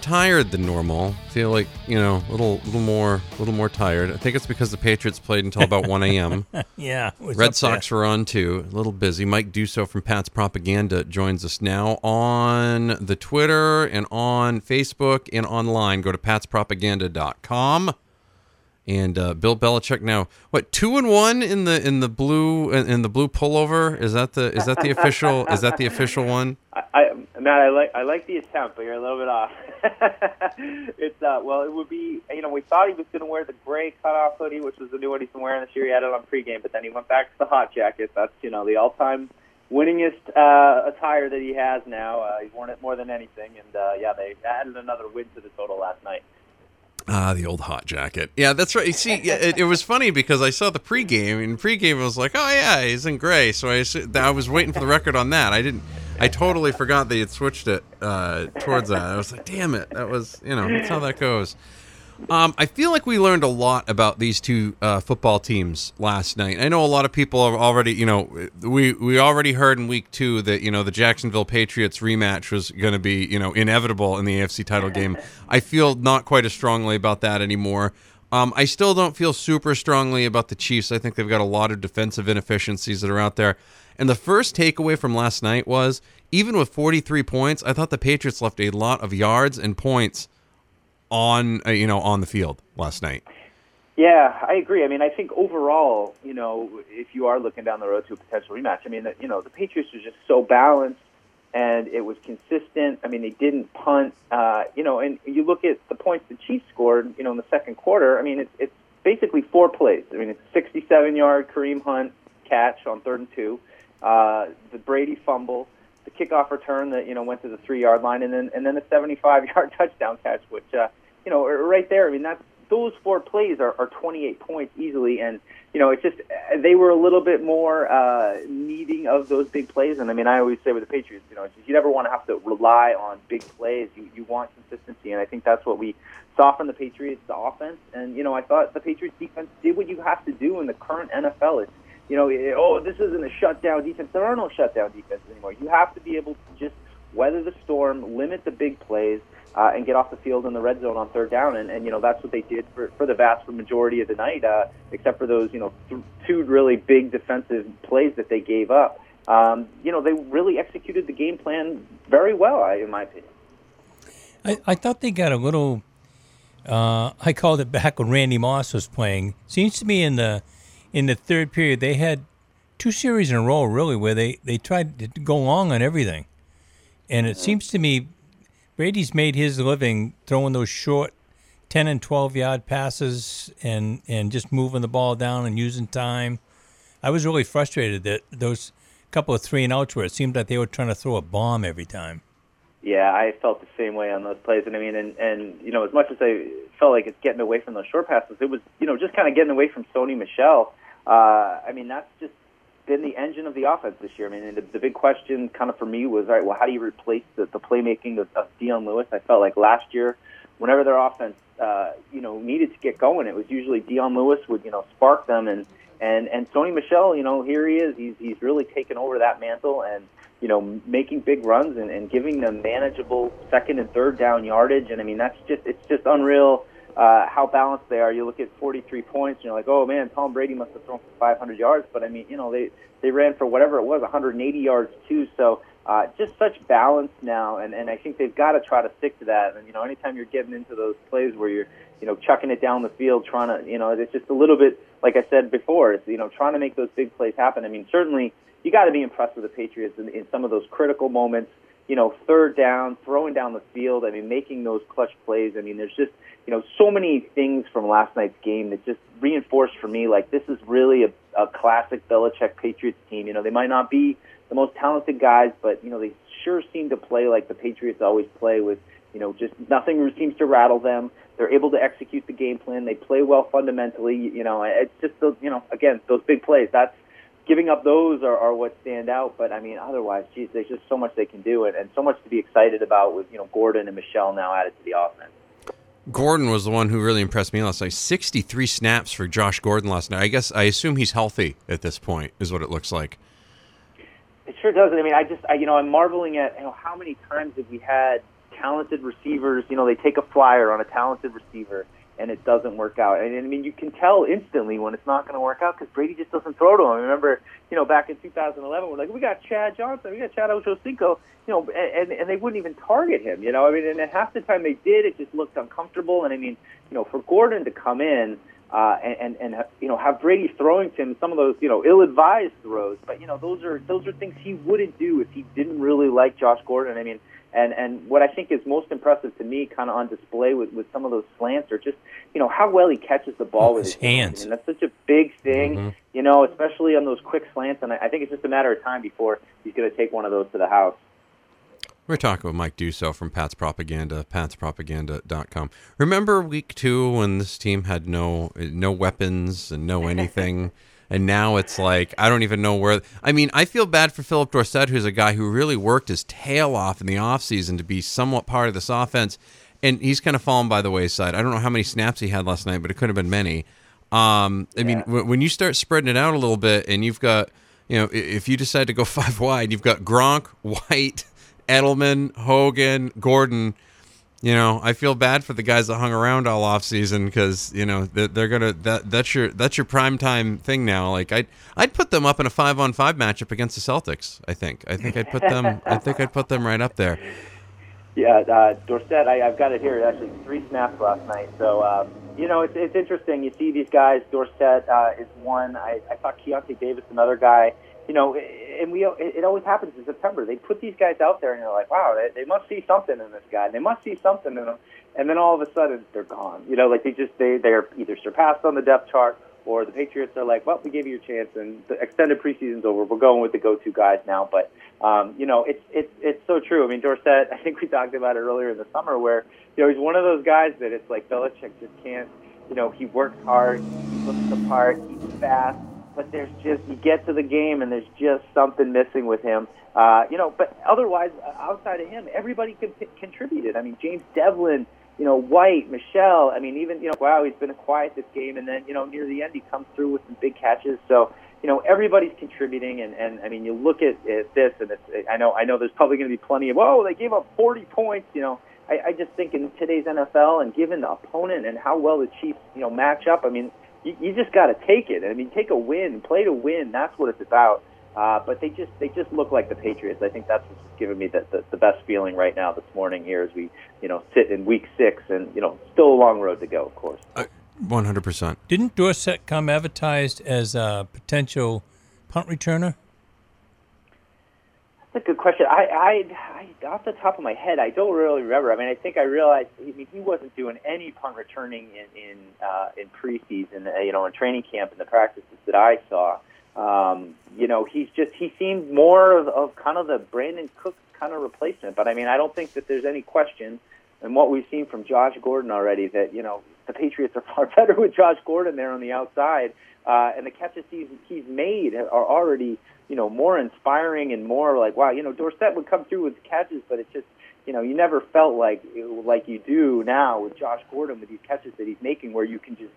tired than normal. Feel like you know, a little, little more, a little more tired. I think it's because the Patriots played until about one a.m. yeah, Red Sox were on too. A little busy. Mike Dussault from Pat's Propaganda joins us now on the Twitter and on Facebook and online. Go to patspropaganda.com. And uh, Bill Belichick now what two and one in the in the blue in the blue pullover is that the is that the official is that the official one? I, I Matt, I like I like the attempt, but you're a little bit off. it's uh, well, it would be you know we thought he was going to wear the gray cutoff hoodie, which was the new one he's been wearing this year. He had it on pregame, but then he went back to the hot jacket. That's you know the all-time winningest uh, attire that he has now. Uh, he's worn it more than anything, and uh, yeah, they added another win to the total last night. Ah, the old hot jacket. Yeah, that's right. You see, it, it was funny because I saw the pregame, and pregame I was like, oh yeah, he's in gray. So I, I was waiting for the record on that. I didn't. I totally forgot they had switched it uh, towards that. I was like, damn it, that was you know that's how that goes. Um, I feel like we learned a lot about these two uh, football teams last night. I know a lot of people have already, you know, we we already heard in week two that you know the Jacksonville Patriots rematch was going to be you know inevitable in the AFC title game. I feel not quite as strongly about that anymore. Um, I still don't feel super strongly about the Chiefs. I think they've got a lot of defensive inefficiencies that are out there. And the first takeaway from last night was even with 43 points, I thought the Patriots left a lot of yards and points on uh, you know on the field last night. Yeah, I agree. I mean, I think overall, you know, if you are looking down the road to a potential rematch, I mean, you know, the Patriots were just so balanced and it was consistent. I mean, they didn't punt, uh, you know, and you look at the points the Chiefs scored, you know, in the second quarter. I mean, it's, it's basically four plays. I mean, it's a 67 yard Kareem Hunt catch on third and two, uh, the Brady fumble, the kickoff return that you know went to the three yard line, and then and then the 75 yard touchdown catch, which uh, you know right there. I mean that's those four plays are, are 28 points easily, and you know it's just they were a little bit more uh, needing of those big plays. And I mean I always say with the Patriots, you know you never want to have to rely on big plays. You you want consistency, and I think that's what we saw from the Patriots the offense. And you know I thought the Patriots defense did what you have to do in the current NFL. It's you know, oh, this isn't a shutdown defense. There are no shutdown defenses anymore. You have to be able to just weather the storm, limit the big plays, uh, and get off the field in the red zone on third down. And, and you know, that's what they did for, for the vast majority of the night, uh, except for those, you know, th- two really big defensive plays that they gave up. Um, you know, they really executed the game plan very well, in my opinion. I, I thought they got a little. Uh, I called it back when Randy Moss was playing. Seems to me in the in the third period, they had two series in a row, really, where they, they tried to go long on everything. And it seems to me Brady's made his living throwing those short 10 and 12 yard passes and, and just moving the ball down and using time. I was really frustrated that those couple of three and outs where it seemed like they were trying to throw a bomb every time. Yeah, I felt the same way on those plays, and I mean, and and you know, as much as I felt like it's getting away from those short passes, it was you know just kind of getting away from Sony Michel. uh, I mean, that's just been the engine of the offense this year. I mean, the, the big question kind of for me was, all right, well, how do you replace the, the playmaking of, of Dion Lewis? I felt like last year, whenever their offense, uh, you know, needed to get going, it was usually Dion Lewis would, you know, spark them, and and and Sony Michel, you know, here he is. He's he's really taken over that mantle and you know making big runs and, and giving them manageable second and third down yardage. And I mean, that's just it's just unreal uh, how balanced they are. You look at 43 points, and you're like, oh man, Tom Brady must have thrown for 500 yards. But I mean, you know, they they ran for whatever it was, 180 yards too. So uh, just such balance now, and and I think they've got to try to stick to that. And you know, anytime you're getting into those plays where you're you know chucking it down the field, trying to you know, it's just a little bit like I said before, it's you know trying to make those big plays happen. I mean, certainly you got to be impressed with the Patriots in, in some of those critical moments you know, third down, throwing down the field. I mean, making those clutch plays. I mean, there's just, you know, so many things from last night's game that just reinforced for me like this is really a, a classic Belichick Patriots team. You know, they might not be the most talented guys, but you know, they sure seem to play like the Patriots always play with, you know, just nothing seems to rattle them. They're able to execute the game plan. They play well fundamentally. You know, it's just those, you know, again, those big plays. That's giving up those are, are what stand out. But I mean, otherwise, geez, there's just so much they can do, and, and so much to be excited about with you know Gordon and Michel now added to the offense. Gordon was the one who really impressed me last night. 63 snaps for Josh Gordon last night. I guess I assume he's healthy at this point, is what it looks like. It sure does. I mean, I just, I, you know, I'm marveling at you know how many times have we had talented receivers, you know, they take a flyer on a talented receiver and it doesn't work out. And I mean, you can tell instantly when it's not going to work out because Brady just doesn't throw to him. I remember, you know, back in 2011, we're like, we got Chad Johnson, we got Chad Ochocinco, you know, and and they wouldn't even target him. You know, I mean, and half the time they did, it just looked uncomfortable. And I mean, you know, for Gordon to come in. Uh, and, and and you know have Brady throwing to him some of those you know ill-advised throws, but you know those are those are things he wouldn't do if he didn't really like Josh Gordon. I mean, and and what I think is most impressive to me, kind of on display with with some of those slants, are just you know how well he catches the ball Oh, with his his hands. and that's such a big thing, Mm-hmm. you know, especially on those quick slants. And I, I think it's just a matter of time before he's going to take one of those to the house. We're talking with Mike Dussault from Pat's Propaganda, patspropaganda.com. Remember week two when this team had no no weapons and no anything, and now it's like I don't even know where. I mean, I feel bad for Phillip Dorsett, who's a guy who really worked his tail off in the offseason to be somewhat part of this offense, and he's kind of fallen by the wayside. I don't know how many snaps he had last night, but it could have been many. Um, I mean, w- when you start spreading it out a little bit, and you've got, you know, if you decide to go five wide, you've got Gronk, White, Edelman, Hogan, Gordon. You know, I feel bad for the guys that hung around all off season because you know they're, they're gonna that that's your that's your prime time thing now. Like I'd I'd put them up in a five on five matchup against the Celtics. I think I think I'd put them I think I'd put them right up there. Yeah, uh, Dorsett, I, I've got it here. Actually, three snaps last night. So, um, you know, it's, it's interesting. You see these guys. Dorsett uh, is one. I, I thought Keionta Davis, another guy. You know, and we it, always happens in September. They put these guys out there, and you're like, wow, they, they must see something in this guy. They must see something in him. And then all of a sudden, they're gone. You know, like they just they they're either surpassed on the depth chart, or the Patriots are like, well, we gave you your chance, and the extended preseason's over. We're going with the go-to guys now. But um, you know, it's it's it's so true. I mean, Dorsett. I think we talked about it earlier in the summer, where you know he's one of those guys that it's like Belichick just can't. You know, he works hard, he looks the part, he's fast, but there's just you get to the game and there's just something missing with him. Uh, you know, but otherwise, uh, outside of him, everybody con- contributed. I mean, James Develin, you know, White, Michel. I mean, even you know, wow, he's been quiet this game, and then you know, near the end, he comes through with some big catches. So you know, everybody's contributing, and and I mean, you look at, at this, and it's I know I know there's probably going to be plenty of oh, they gave up 40 points, you know. I, I just think in today's NFL, and given the opponent and how well the Chiefs, you know, match up, I mean, you, you just got to take it. I mean, take a win, play to win. That's what it's about. Uh, but they just they just look like the Patriots. I think that's what's giving me the, the the best feeling right now this morning here as we you know sit in week six and you know still a long road to go, of course. One hundred percent. Didn't Dorsett come advertised as a potential punt returner? That's a good question. I, I, I, off the top of my head, I don't really remember. I mean, I think I realized. I mean, he wasn't doing any punt returning in in uh, in preseason. Uh, you know, in training camp and the practices that I saw. Um, you know, he's just he seemed more of, of kind of the Brandon Cook kind of replacement. But I mean, I don't think that there's any question in what we've seen from Josh Gordon already that you know the Patriots are far better with Josh Gordon there on the outside, uh, and the catches he's he's made are already you know more inspiring and more like wow you know Dorsett would come through with catches, but it's just you know you never felt like like you do now with Josh Gordon with these catches that he's making, where you can just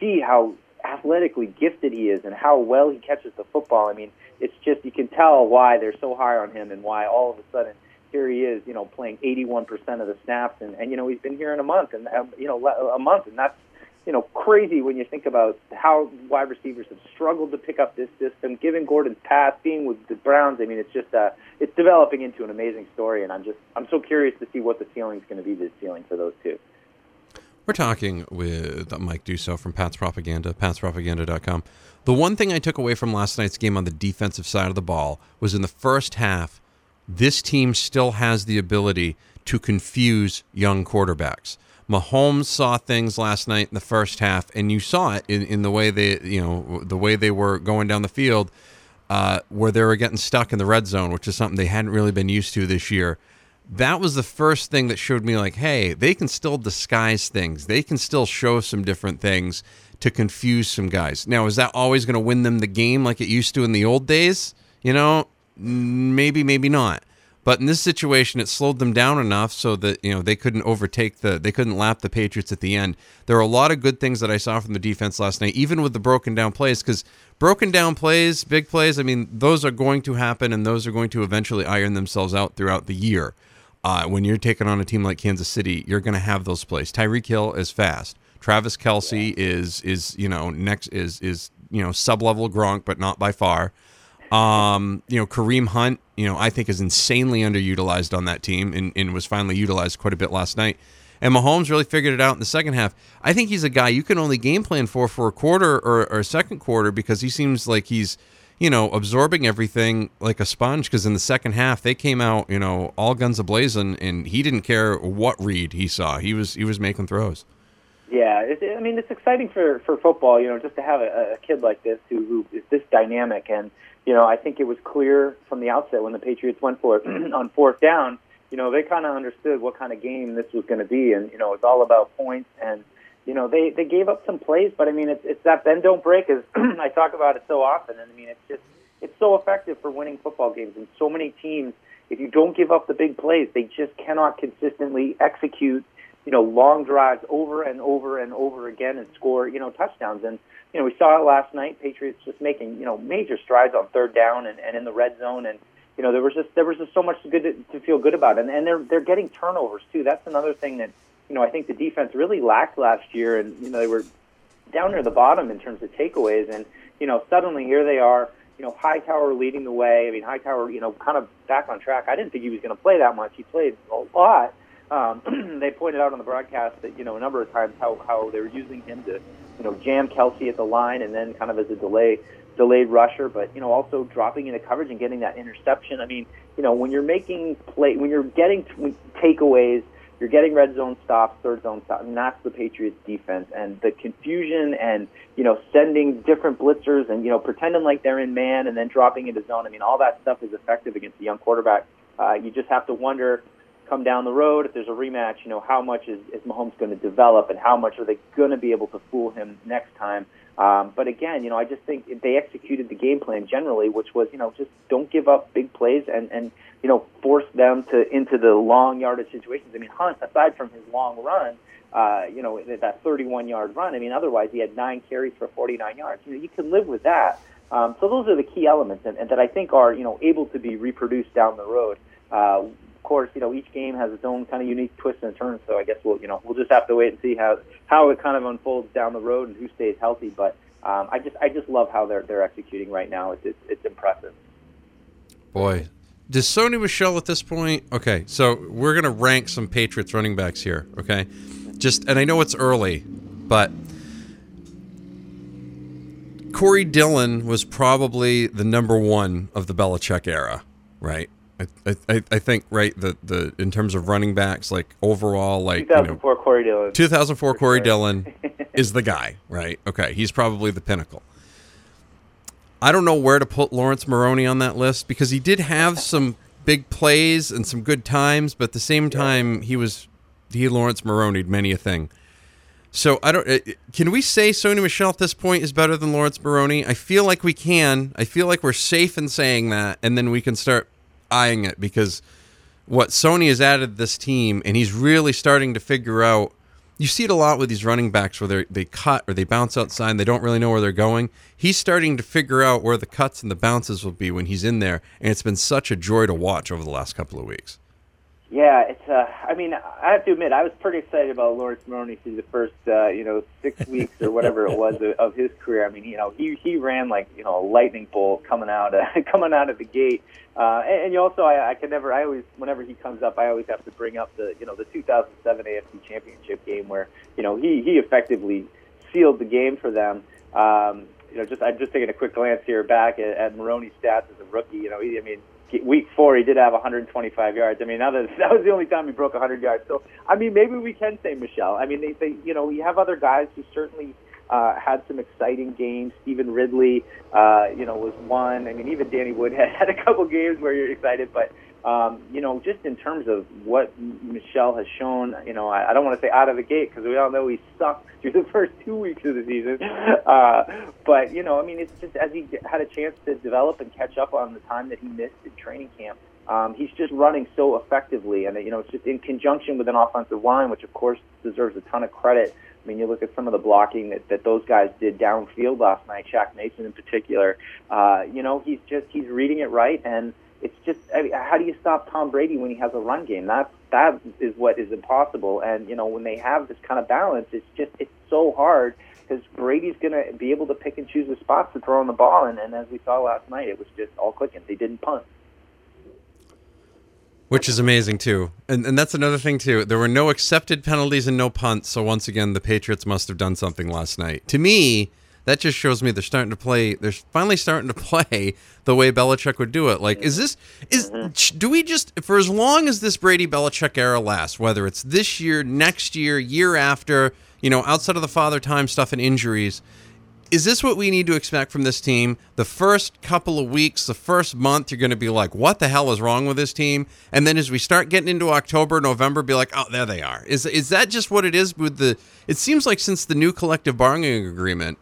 see how athletically gifted he is and how well he catches the football. I mean, it's just you can tell why they're so high on him and why all of a sudden here he is, you know, playing 81% of the snaps, and and you know he's been here in a month, and um, you know a month, and that's you know crazy when you think about how wide receivers have struggled to pick up this system. Given Gordon's pass, being with the Browns, I mean, it's just uh, it's developing into an amazing story, and I'm just I'm so curious to see what the ceiling is going to be this ceiling for those two. We're talking with Mike Dussault from Pat's Propaganda, patspropaganda.com. The one thing I took away from last night's game on the defensive side of the ball was in the first half, this team still has the ability to confuse young quarterbacks. Mahomes saw things last night in the first half, and you saw it in, in the way they, you know, the way they were going down the field, uh, where they were getting stuck in the red zone, which is something they hadn't really been used to this year. That was the first thing that showed me like hey they can still disguise things. They can still show some different things to confuse some guys. Now is that always going to win them the game like it used to in the old days? You know maybe maybe not but in this situation it slowed them down enough so that you know they couldn't overtake the they couldn't lap the patriots at the end there are a lot of good things that i saw from the defense last night even with the broken down plays because broken down plays big plays i mean those are going to happen and those are going to eventually iron themselves out throughout the year Uh, when you're taking on a team like Kansas City, you're going to have those plays. Tyreek Hill is fast. Travis Kelce is is you know next is is you know sub level Gronk, but not by far. Um, you know Kareem Hunt, you know I think is insanely underutilized on that team, and, and was finally utilized quite a bit last night. And Mahomes really figured it out in the second half. I think he's a guy you can only game plan for for a quarter or, or a second quarter because he seems like he's you know, absorbing everything like a sponge. Because in the second half, they came out, you know, all guns ablazing, and he didn't care what read he saw. He was he was making throws. Yeah, it, I mean, it's exciting for for football, you know, just to have a, a kid like this who, who is this dynamic. And you know, I think it was clear from the outset when the Patriots went for it on fourth down. You know, they kind of understood what kind of game this was going to be, and you know, it's all about points and you know, they they gave up some plays, but I mean, it's it's that bend don't break as I talk about it so often, and I mean, it's just it's so effective for winning football games. And so many teams, if you don't give up the big plays, they just cannot consistently execute, you know, long drives over and over and over again and score, you know, touchdowns. And you know, we saw it last night. Patriots just making you know major strides on third down and, and in the red zone, and you know, there was just there was just so much good to, to feel good about, and and they're they're getting turnovers too. That's another thing that you know, I think the defense really lacked last year, and you know they were down near the bottom in terms of takeaways, and you know suddenly here they are. You know, Hightower leading the way. I mean, Hightower, you know, kind of back on track. I didn't think he was going to play that much. He played a lot. Um, they pointed out on the broadcast that you know a number of times how how they were using him to you know jam Kelce at the line and then kind of as a delay delayed rusher, but you know also dropping into coverage and getting that interception. I mean, you know when you're making play when you're getting t- takeaways you're getting red zone stops, third zone stops, and that's the Patriots defense. And the confusion and, you know, sending different blitzers and, you know, pretending like they're in man and then dropping into zone. I mean, all that stuff is effective against a young quarterback. Uh, you just have to wonder, come down the road, if there's a rematch, you know, how much is, is Mahomes going to develop and how much are they going to be able to fool him next time? Um, but again, you know, I just think they executed the game plan generally, which was, you know, just don't give up big plays and, and you know, force them to into the long yardage situations. I mean, Hunt, aside from his long run, uh, you know, that 31 yard run. I mean, otherwise he had nine carries for 49 yards. You know, you can live with that. Um, so those are the key elements, and, and that I think are you know able to be reproduced down the road. Uh, course, you know each game has its own kind of unique twists and turns. So I guess we'll you know we'll just have to wait and see how how it kind of unfolds down the road and who stays healthy. But um, I just I just love how they're they're executing right now. It's it's, it's impressive. Boy, does Sony Michel at this point? Okay, so we're gonna rank some Patriots running backs here. Okay, just and I know it's early, but Corey Dillon was probably the number one of the Belichick era, right? I, I, I think right the the in terms of running backs like overall like 2004 you know, Corey Dillon 2004 Corey sure. Dillon is the guy right okay he's probably the pinnacle I don't know where to put Laurence Maroney on that list because he did have some big plays and some good times, but at the same time he was he Laurence Maroney many a thing. So I don't. Uh, can we say Sony Michel at this point is better than Laurence Maroney? I feel like we can. I feel like we're safe in saying that, and then we can start eyeing it because what Sony has added this team, and he's really starting to figure out you see it a lot with these running backs where they they cut or they bounce outside and they don't really know where they're going. He's starting to figure out where the cuts and the bounces will be when he's in there, and it's been such a joy to watch over the last couple of weeks. Yeah, it's. Uh, I mean, I have to admit, I was pretty excited about Laurence Maroney through the first, uh, you know, six weeks or whatever it was of, of his career. I mean, you know, he he ran like you know a lightning bolt coming out uh, coming out of the gate. Uh, and, and you also, I, I can never. I always, whenever he comes up, I always have to bring up the you know the 2007 AFC Championship game where you know he he effectively sealed the game for them. Um, you know, just I'm just taking a quick glance here back at, at Maroney's stats as a rookie. You know, he, I mean week four, he did have 125 yards. I mean, that, that was the only time he broke 100 yards. So, I mean, maybe we can say Michel. I mean, they, they you know, we have other guys who certainly uh, had some exciting games. Stevan Ridley, uh, you know, was one. I mean, even Danny Woodhead had a couple games where you're excited, but um, you know, just in terms of what Michel has shown, you know, I, I don't want to say out of the gate because we all know he sucked through the first two weeks of the season. Uh, but you know, I mean, it's just as he had a chance to develop and catch up on the time that he missed in training camp. Um, he's just running so effectively, and you know, it's just in conjunction with an offensive line, which of course deserves a ton of credit. I mean, you look at some of the blocking that, that those guys did downfield last night, Shaq Mason in particular. Uh, you know, he's just he's reading it right, and it's just I mean, how do you stop Tom Brady when he has a run game? That that is what is impossible. And you know when they have this kind of balance, it's just it's so hard because Brady's going to be able to pick and choose the spots to throw on the ball. And, and as we saw last night, it was just all clicking. They didn't punt. Which is amazing too, and and that's another thing too. There were no accepted penalties and no punts. So once again, the Patriots must have done something last night. To me, that just shows me they're starting to play. They're finally starting to play the way Belichick would do it. Like, is this is mm-hmm. do we just for as long as this Brady Belichick era lasts, whether it's this year, next year, year after, you know, outside of the father time stuff and injuries, is this what we need to expect from this team? The first couple of weeks, the first month, you're going to be like, what the hell is wrong with this team? And then as we start getting into October, November, be like, oh, there they are. Is is that just what it is with the? It seems like since the new collective bargaining agreement,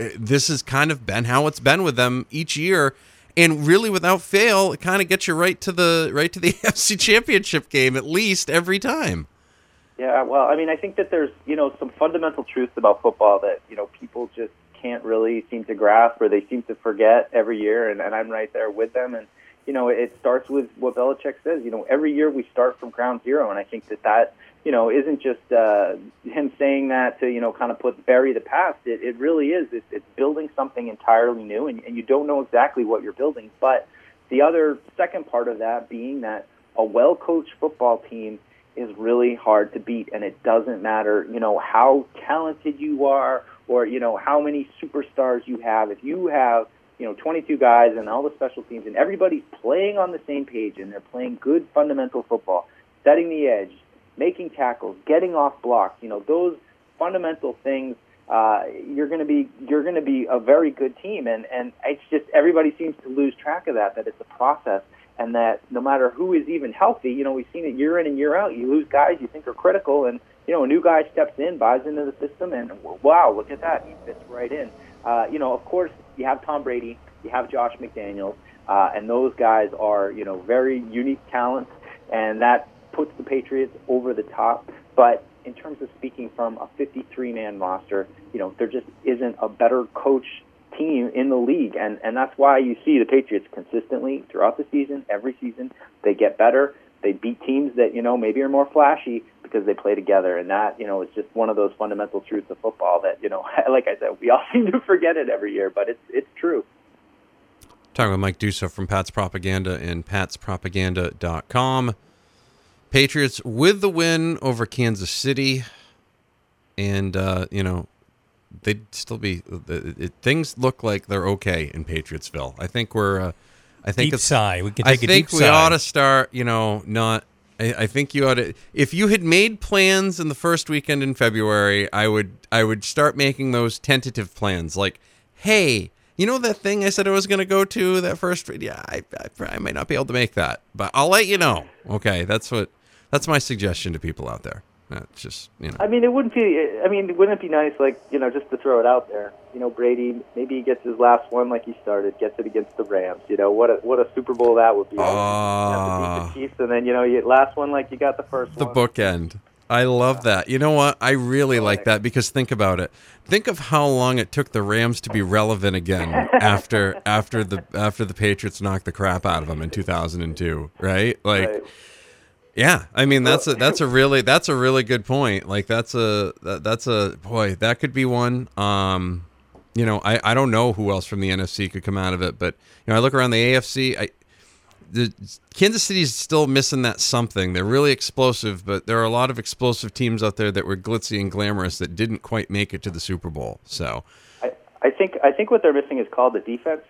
Uh, this has kind of been how it's been with them each year. And really, without fail, it kind of gets you right to the right to the AFC Championship game at least every time. Yeah, well, I mean, I think that there's you know some fundamental truths about football that you know people just can't really seem to grasp or they seem to forget every year, and, and I'm right there with them. And you know, it starts with what Belichick says. You know, every year we start from ground zero, and I think that that you know isn't just uh, him saying that to you know kind of put bury the past. It, it really is. It's, it's building something entirely new, and, and you don't know exactly what you're building. But the other second part of that being that a well-coached football team is really hard to beat, and it doesn't matter, you know, how talented you are or you know how many superstars you have. If you have you know 22 guys and all the special teams and everybody's playing on the same page and they're playing good fundamental football, setting the edge, making tackles, getting off blocks, you know those fundamental things. Uh, you're going to be you're going to be a very good team, and and it's just everybody seems to lose track of that. That it's a process, and that no matter who is even healthy, you know we've seen it year in and year out. You lose guys you think are critical, and you know, a new guy steps in, buys into the system, and wow, look at that, he fits right in. Uh, you know, of course, you have Tom Brady, you have Josh McDaniels, uh, and those guys are, you know, very unique talents, and that puts the Patriots over the top. But in terms of speaking from a 53-man roster, you know, there just isn't a better coach team in the league, and and that's why you see the Patriots consistently throughout the season, every season, they get better. They beat teams that you know maybe are more flashy, because they play together, and that you know is just one of those fundamental truths of football that you know, like I said, we all seem to forget it every year, but it's it's true. Talking with Mike Dussault from Pat's Propaganda and patspropaganda.com. Patriots with the win over Kansas City, and uh, you know they'd still be. It, it, things look like they're okay in Patriotsville. I think we're. Uh, I think deep it's. sigh. We can I take a think we sigh. ought to start. You know, not I, I think you ought to. If you had made plans in the first weekend in February, I would I would start making those tentative plans. Like, hey, you know that thing I said I was going to go to that first? Yeah, I, I I might not be able to make that, but I'll let you know. Okay, that's what that's my suggestion to people out there. That's just you know. I mean, it wouldn't be. I mean, wouldn't it be nice, like you know, just to throw it out there? You know, Brady, maybe he gets his last one like he started, gets it against the Rams. You know, what a what a Super Bowl that would be. You have to beat Ah. the Chiefs, and then you know, you last one like you got the first the one. bookend. I love that. You know what? I really like that because think about it. Think of how long it took the Rams to be relevant again after after the after the Patriots knocked the crap out of them in 2002, right? Like Right. Yeah, I mean that's a that's a really that's a really good point. Like that's a that, that's a boy, that could be one. Um you know, I, I don't know who else from the NFC could come out of it, but you know, I look around the AFC, I the Kansas City's still missing that something. They're really explosive, but there are a lot of explosive teams out there that were glitzy and glamorous that didn't quite make it to the Super Bowl. So, I, I think I think what they're missing is called the defense.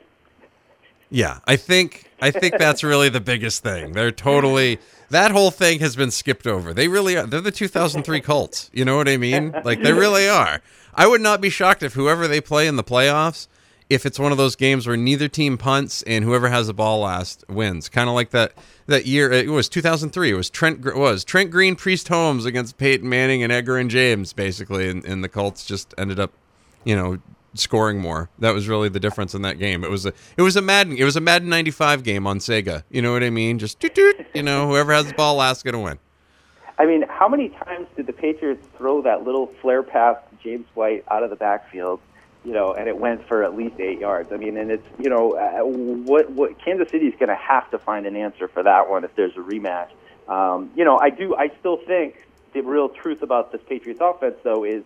Yeah, I think I think that's really the biggest thing. They're totally that whole thing has been skipped over. They really are. They're the 2003 Colts. You know what I mean? Like they really are. I would not be shocked if whoever they play in the playoffs, if it's one of those games where neither team punts and whoever has the ball last wins. Kind of like that that year. It was 2003. It was Trent Gr- was Trent Green, Priest Holmes against Peyton Manning and Edgerrin James basically, and, and the Colts just ended up, you know, scoring more. That was really the difference in that game. It was a it was a Madden it was a Madden 95 game on Sega. You know what I mean? Just toot, toot, you know, whoever has the ball last going to win. I mean, how many times did the Patriots throw that little flare pass to James White out of the backfield? you know, and it went for at least eight yards. I mean, and it's you know, uh, what what Kansas City is going to have to find an answer for that one if there's a rematch. Um, you know, I do. I still think the real truth about this Patriots offense, though, is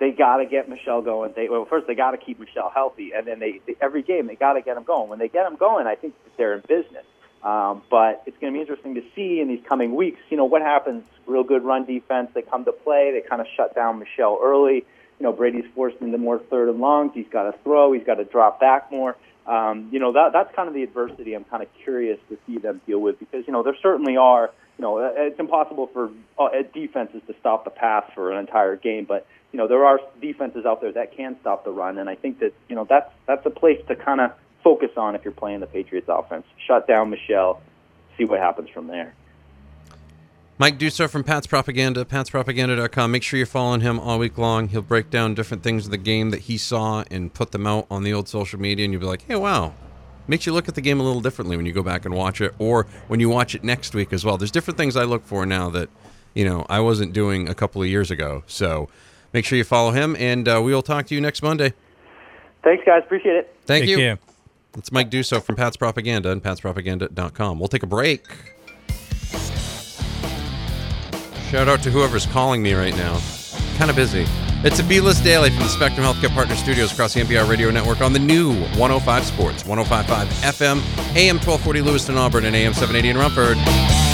they got to get Michel going. They well, first they got to keep Michel healthy, and then they, they every game they got to get him going. When they get him going, I think they're in business. Um, but it's going to be interesting to see in these coming weeks. You know what happens? Real good run defense. They come to play. They kind of shut down Michel early you know, Brady's forced into more third and longs. He's got to throw. He's got to drop back more. Um, you know, that that's kind of the adversity I'm kind of curious to see them deal with because you know there certainly are. You know, it's impossible for uh, defenses to stop the pass for an entire game, but you know there are defenses out there that can stop the run, and I think that you know that's that's a place to kind of focus on if you're playing the Patriots offense. Shut down Michel, see what happens from there. Mike Dussault from Pat's Propaganda, patspropaganda.com. Make sure you're following him all week long. He'll break down different things of the game that he saw and put them out on the old social media, and you'll be like, hey, wow. Makes you look at the game a little differently when you go back and watch it, or when you watch it next week as well. There's different things I look for now that, you know, I wasn't doing a couple of years ago. So make sure you follow him, and uh, we will talk to you next Monday. Thanks, guys. Appreciate it. Thank Take you. care. It's Mike Dussault from Pat's Propaganda and patspropaganda.com. We'll take a break. Shout out to whoever's calling me right now. Kind of busy. It's a B-list daily from the Spectrum Healthcare Partner Studios across the NPR radio network on the new 105 Sports, 105.5 FM, AM 1240 Lewiston, Auburn, and AM 780 in Rumford.